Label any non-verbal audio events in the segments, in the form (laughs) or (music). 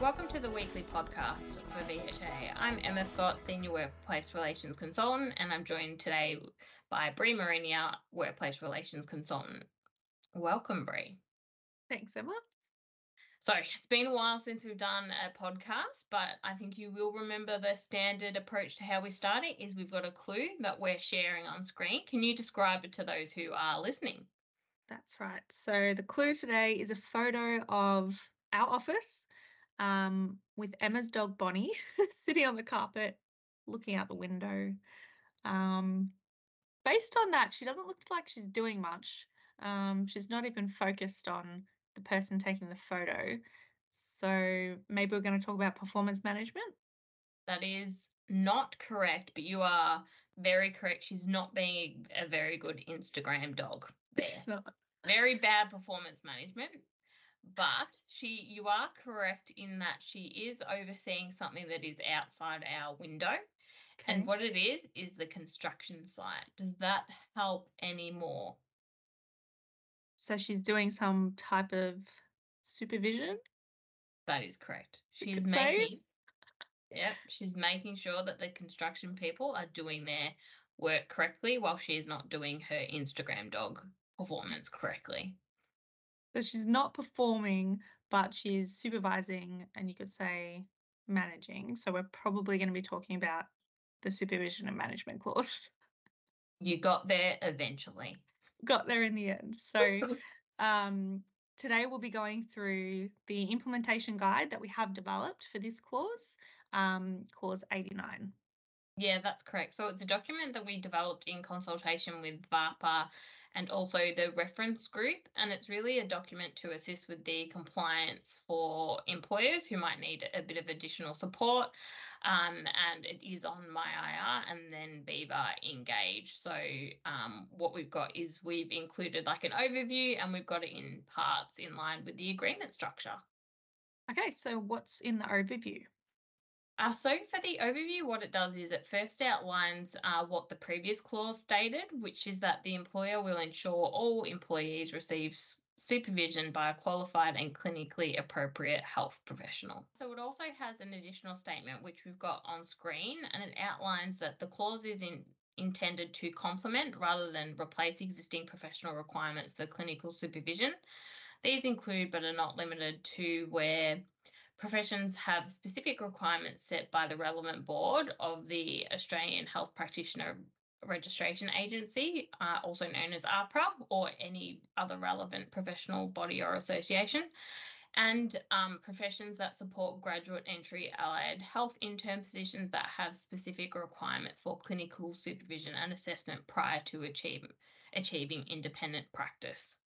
Welcome to the weekly podcast for VHA. I'm Emma Scott, Senior Workplace Relations Consultant, and I'm joined today by Bree Marinier, Workplace Relations Consultant. Welcome, Bree. Thanks, Emma. So it's been a while since we've done a podcast, but I think you will remember the standard approach to how we start it is we've got a clue that we're sharing on screen. Can you describe it to those who are listening? That's right. So the clue today is a photo of our office um, with Emma's dog Bonnie (laughs) sitting on the carpet, looking out the window. Um, based on that, she doesn't look like she's doing much. Um, she's not even focused on the person taking the photo. So maybe we're going to talk about performance management. That is not correct, but you are very correct. She's not being a very good Instagram dog. (laughs) She's not. Very bad performance management but she you are correct in that she is overseeing something that is outside our window Okay. and what it is is the construction site does that help any more So she's doing some type of supervision. that is correct she's making yep she's making sure that the construction people are doing their work correctly while she is not doing her instagram dog performance correctly So she's not performing, but she's supervising and you could say managing. So we're probably going to be talking about the supervision and management clause. you got there eventually Got there in the end. So (laughs) um, today we'll be going through the implementation guide that we have developed for this clause, um, clause 89. Yeah, that's correct. So it's a document that we developed in consultation with VAPA and also the reference group. And it's really a document to assist with the compliance for employers who might need a bit of additional support. Um, and it is on MyIR and then Beaver Engage. So um, what we've got is we've included like an overview and we've got it in parts in line with the agreement structure. Okay, so what's in the overview? Uh, so for the overview, what it does is it first outlines uh, what the previous clause stated, which is that the employer will ensure all employees receive supervision by a qualified and clinically appropriate health professional. So it also has an additional statement, which we've got on screen, and it outlines that the clause is in, intended to complement rather than replace existing professional requirements for clinical supervision. These include, but are not limited to, where professions have specific requirements set by the relevant board of the Australian Health Practitioner Registration Agency, uh, also known as AHPRA, or any other relevant professional body or association, and um, professions that support graduate entry allied health intern positions that have specific requirements for clinical supervision and assessment prior to achieve, achieving independent practice.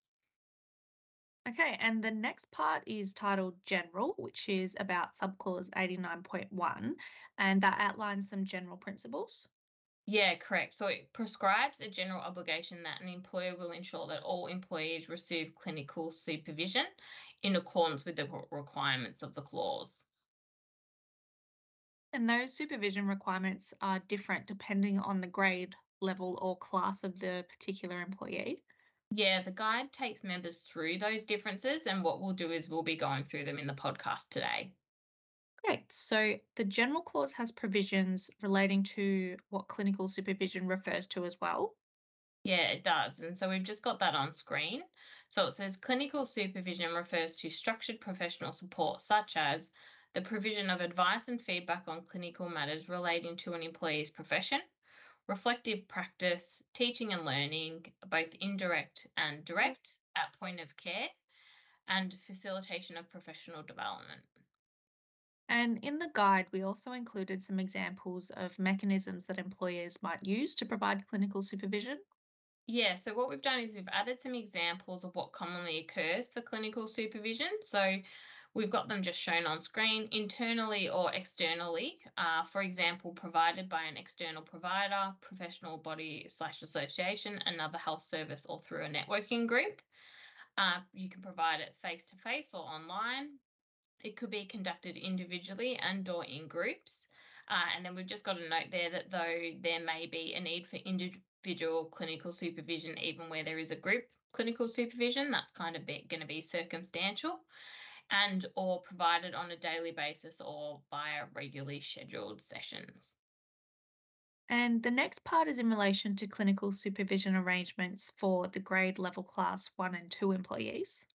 Okay, and the next part is titled General, which is about subclause 89.1, and that outlines some general principles. Yeah, correct. So it prescribes a general obligation that an employer will ensure that all employees receive clinical supervision in accordance with the requirements of the clause. And those supervision requirements are different depending on the grade, level, or class of the particular employee. Yeah, the guide takes members through those differences, and what we'll do is we'll be going through them in the podcast today. Great. So the general clause has provisions relating to what clinical supervision refers to as well. Yeah, it does. And so we've just got that on screen. So it says clinical supervision refers to structured professional support, such as the provision of advice and feedback on clinical matters relating to an employee's profession, reflective practice, teaching and learning, both indirect and direct at point of care, and facilitation of professional development. And in the guide, we also included some examples of mechanisms that employers might use to provide clinical supervision. Yeah, so what we've done is we've added some examples of what commonly occurs for clinical supervision. So we've got them just shown on screen internally or externally. Uh, for example, provided by an external provider, professional body slash association, another health service, or through a networking group. Uh, you can provide it face to face or online. It could be conducted individually and or in groups. Uh, and then we've just got a note there that though there may be a need for individual clinical supervision, even where there is a group clinical supervision. That's kind of going to be circumstantial and or provided on a daily basis or via regularly scheduled sessions. And the next part is in relation to clinical supervision arrangements for the grade level class one and two employees.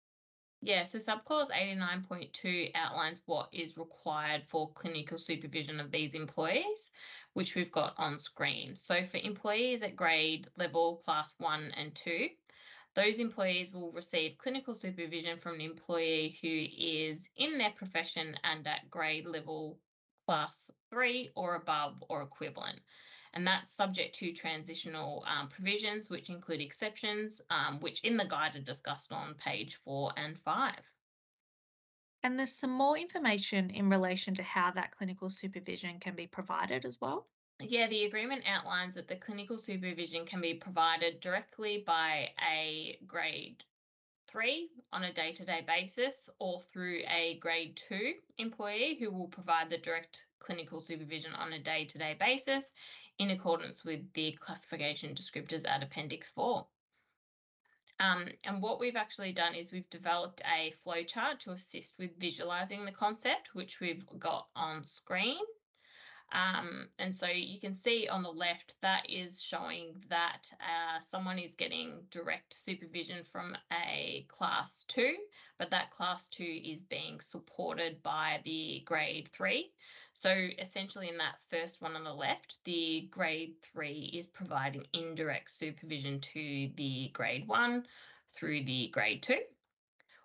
Yeah, so subclause 89.2 outlines what is required for clinical supervision of these employees, which we've got on screen. So for employees at grade level class one and two, those employees will receive clinical supervision from an employee who is in their profession and at grade level class three or above or equivalent. And that's subject to transitional um, provisions, which include exceptions, um, which in the guide are discussed on page four and five. And there's some more information in relation to how that clinical supervision can be provided as well. Yeah, the agreement outlines that the clinical supervision can be provided directly by a grade three on a day to day basis or through a grade two employee who will provide the direct clinical supervision on a day to day basis in accordance with the classification descriptors at Appendix 4. Um, and what we've actually done is we've developed a flowchart to assist with visualizing the concept, which we've got on screen. Um, and so you can see on the left that is showing that uh, someone is getting direct supervision from a class two, but that class two is being supported by the grade three. So essentially in that first one on the left, the grade three is providing indirect supervision to the grade one through the grade two.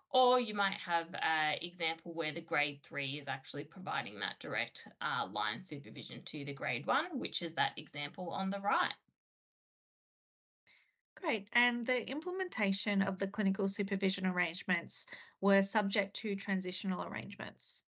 Or you might have an example where the grade three is actually providing that direct uh, line supervision to the grade one, which is that example on the right. Great. And the implementation of the clinical supervision arrangements were subject to transitional arrangements.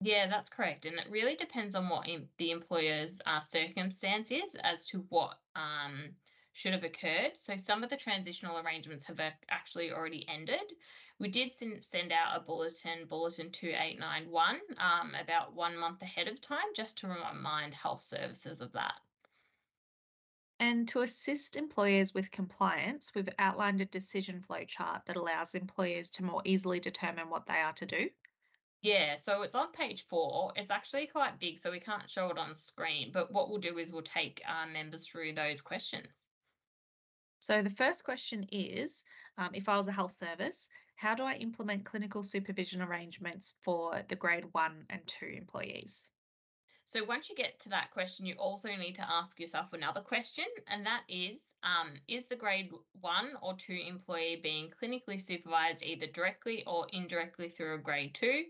Yeah, that's correct. And it really depends on what the employer's uh, circumstance is as to what um, should have occurred. So some of the transitional arrangements have actually already ended. We did send out a bulletin, Bulletin 2891, um, about one month ahead of time, just to remind health services of that. And to assist employers with compliance, we've outlined a decision flow chart that allows employers to more easily determine what they are to do. Yeah, so it's on page four. It's actually quite big, so we can't show it on screen. But what we'll do is we'll take our members through those questions. So the first question is, um, if I was a health service, how do I implement clinical supervision arrangements for the grade one and two employees? So once you get to that question, you also need to ask yourself another question, and that is, um, is the grade one or two employee being clinically supervised either directly or indirectly through a grade two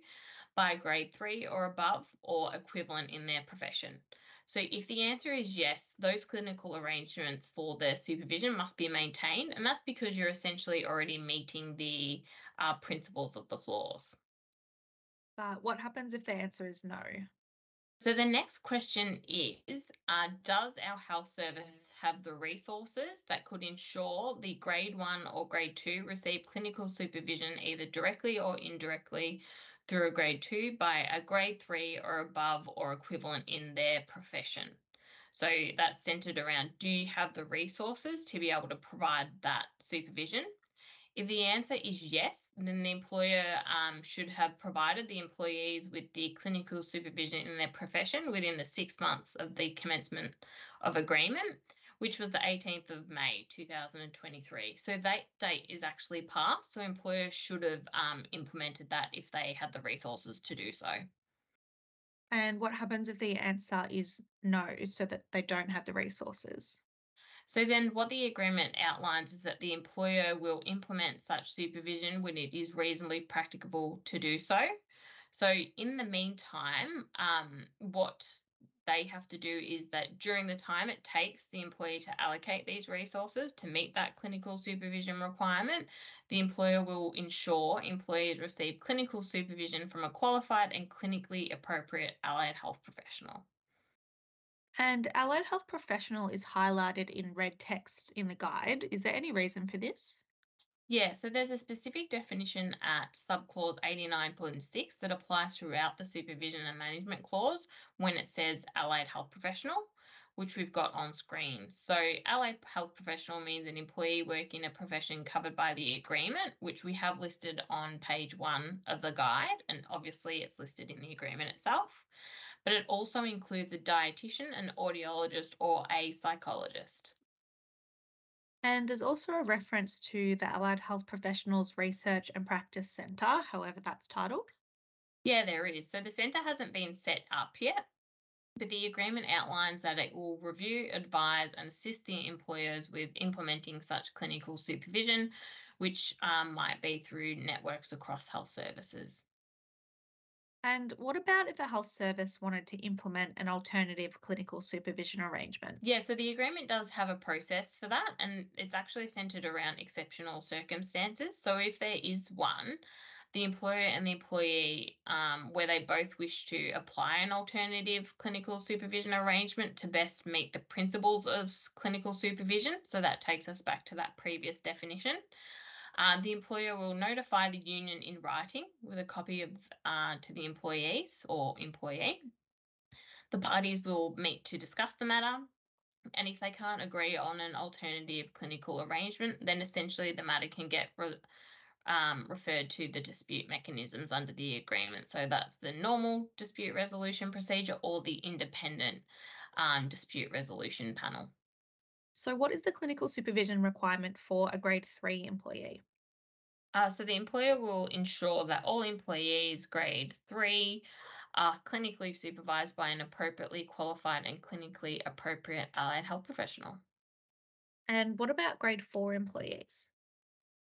by grade three or above or equivalent in their profession? So if the answer is yes, those clinical arrangements for the supervision must be maintained, and that's because you're essentially already meeting the uh, principles of the clause. But what happens if the answer is no? So the next question is, uh, does our health service have the resources that could ensure the grade one or grade two receive clinical supervision either directly or indirectly through a grade two by a grade three or above or equivalent in their profession. So that's centered around do you have the resources to be able to provide that supervision? If the answer is yes, then the employer um, should have provided the employees with the clinical supervision in their profession within the six months of the commencement of agreement which was the 18th of May 2023. So that date is actually passed. So employers should have um, implemented that if they had the resources to do so. And what happens if the answer is no, so that they don't have the resources? So then what the agreement outlines is that the employer will implement such supervision when it is reasonably practicable to do so. So in the meantime, um, what they have to do is that during the time it takes the employee to allocate these resources to meet that clinical supervision requirement, the employer will ensure employees receive clinical supervision from a qualified and clinically appropriate allied health professional. And allied health professional is highlighted in red text in the guide. Is there any reason for this? Yeah, so there's a specific definition at subclause 89.6 that applies throughout the supervision and management clause when it says allied health professional. which we've got on screen. So allied health professional means an employee working in a profession covered by the agreement, which we have listed on page one of the guide, and obviously it's listed in the agreement itself. But it also includes a dietitian, an audiologist, or a psychologist. And there's also a reference to the Allied Health Professionals Research and Practice Centre, however that's titled. Yeah, there is. So the centre hasn't been set up yet, but the agreement outlines that it will review, advise, and assist the employers with implementing such clinical supervision, which um, might be through networks across health services. And what about if a health service wanted to implement an alternative clinical supervision arrangement? Yeah, so the agreement does have a process for that, and it's actually centered around exceptional circumstances. So if there is one, the employer and the employee, um, where they both wish to apply an alternative clinical supervision arrangement to best meet the principles of clinical supervision. So that takes us back to that previous definition. Uh, the employer will notify the union in writing with a copy of uh, to the employees or employee. The parties will meet to discuss the matter. And if they can't agree on an alternative clinical arrangement, then essentially the matter can get re- um, referred to the dispute mechanisms under the agreement. So that's the normal dispute resolution procedure or the independent um, dispute resolution panel. So, what is the clinical supervision requirement for a grade three employee? Uh, so, the employer will ensure that all employees grade three are clinically supervised by an appropriately qualified and clinically appropriate allied health professional. And what about grade four employees?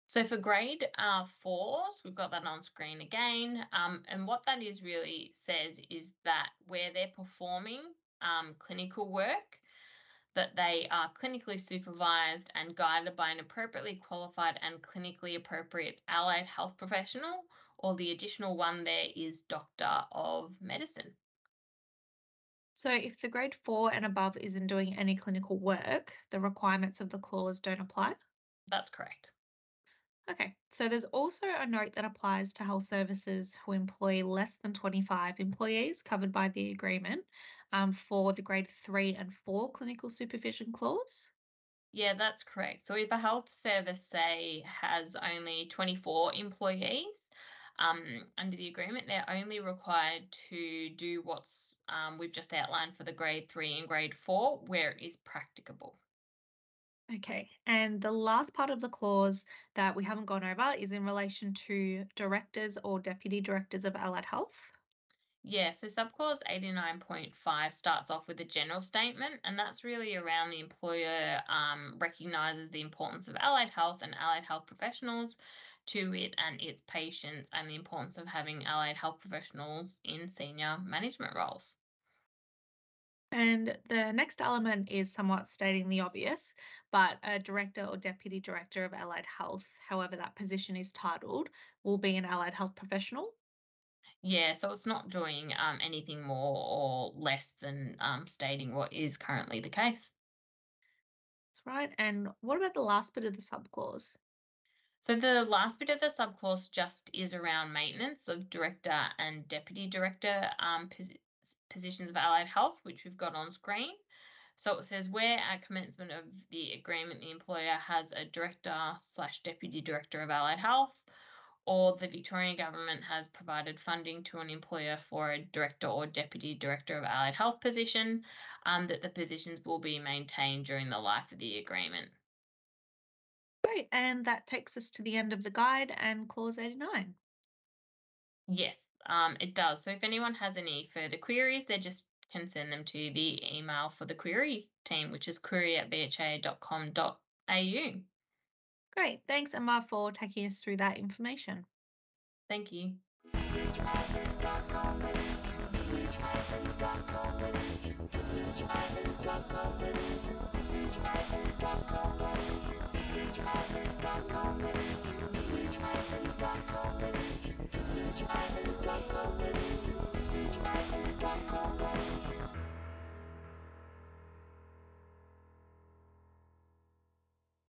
So for grade uh, fours, we've got that on screen again. Um, and what that is really says is that where they're performing um, clinical work, that they are clinically supervised and guided by an appropriately qualified and clinically appropriate allied health professional, or the additional one there is doctor of medicine. So, if the grade four and above isn't doing any clinical work, the requirements of the clause don't apply? That's correct. Okay, so there's also a note that applies to health services who employ less than 25 employees covered by the agreement um, for the grade three and four clinical supervision clause. Yeah, that's correct. So if a health service, say, has only 24 employees um, under the agreement, they're only required to do what's um, we've just outlined for the grade three and grade four where it is practicable. Okay, and the last part of the clause that we haven't gone over is in relation to directors or deputy directors of allied health. Yeah, so subclause 89.5 starts off with a general statement, and that's really around the employer um, recognises the importance of allied health and allied health professionals to it and its patients, and the importance of having allied health professionals in senior management roles. And the next element is somewhat stating the obvious, but a director or deputy director of allied health, however that position is titled, will be an allied health professional. Yeah, so it's not doing um, anything more or less than um, stating what is currently the case. That's right. And what about the last bit of the subclause? So the last bit of the subclause just is around maintenance of director and deputy director um, positions of allied health, which we've got on screen. So it says where at commencement of the agreement, the employer has a director slash deputy director of allied health, or the Victorian government has provided funding to an employer for a director or deputy director of allied health position, um, that the positions will be maintained during the life of the agreement. Great, and that takes us to the end of the guide and clause 89. Yes, um, it does. So if anyone has any further queries, they just can send them to the email for the query team, which is query at bha.com.au. Great. Thanks, Emma, for taking us through that information. Thank you.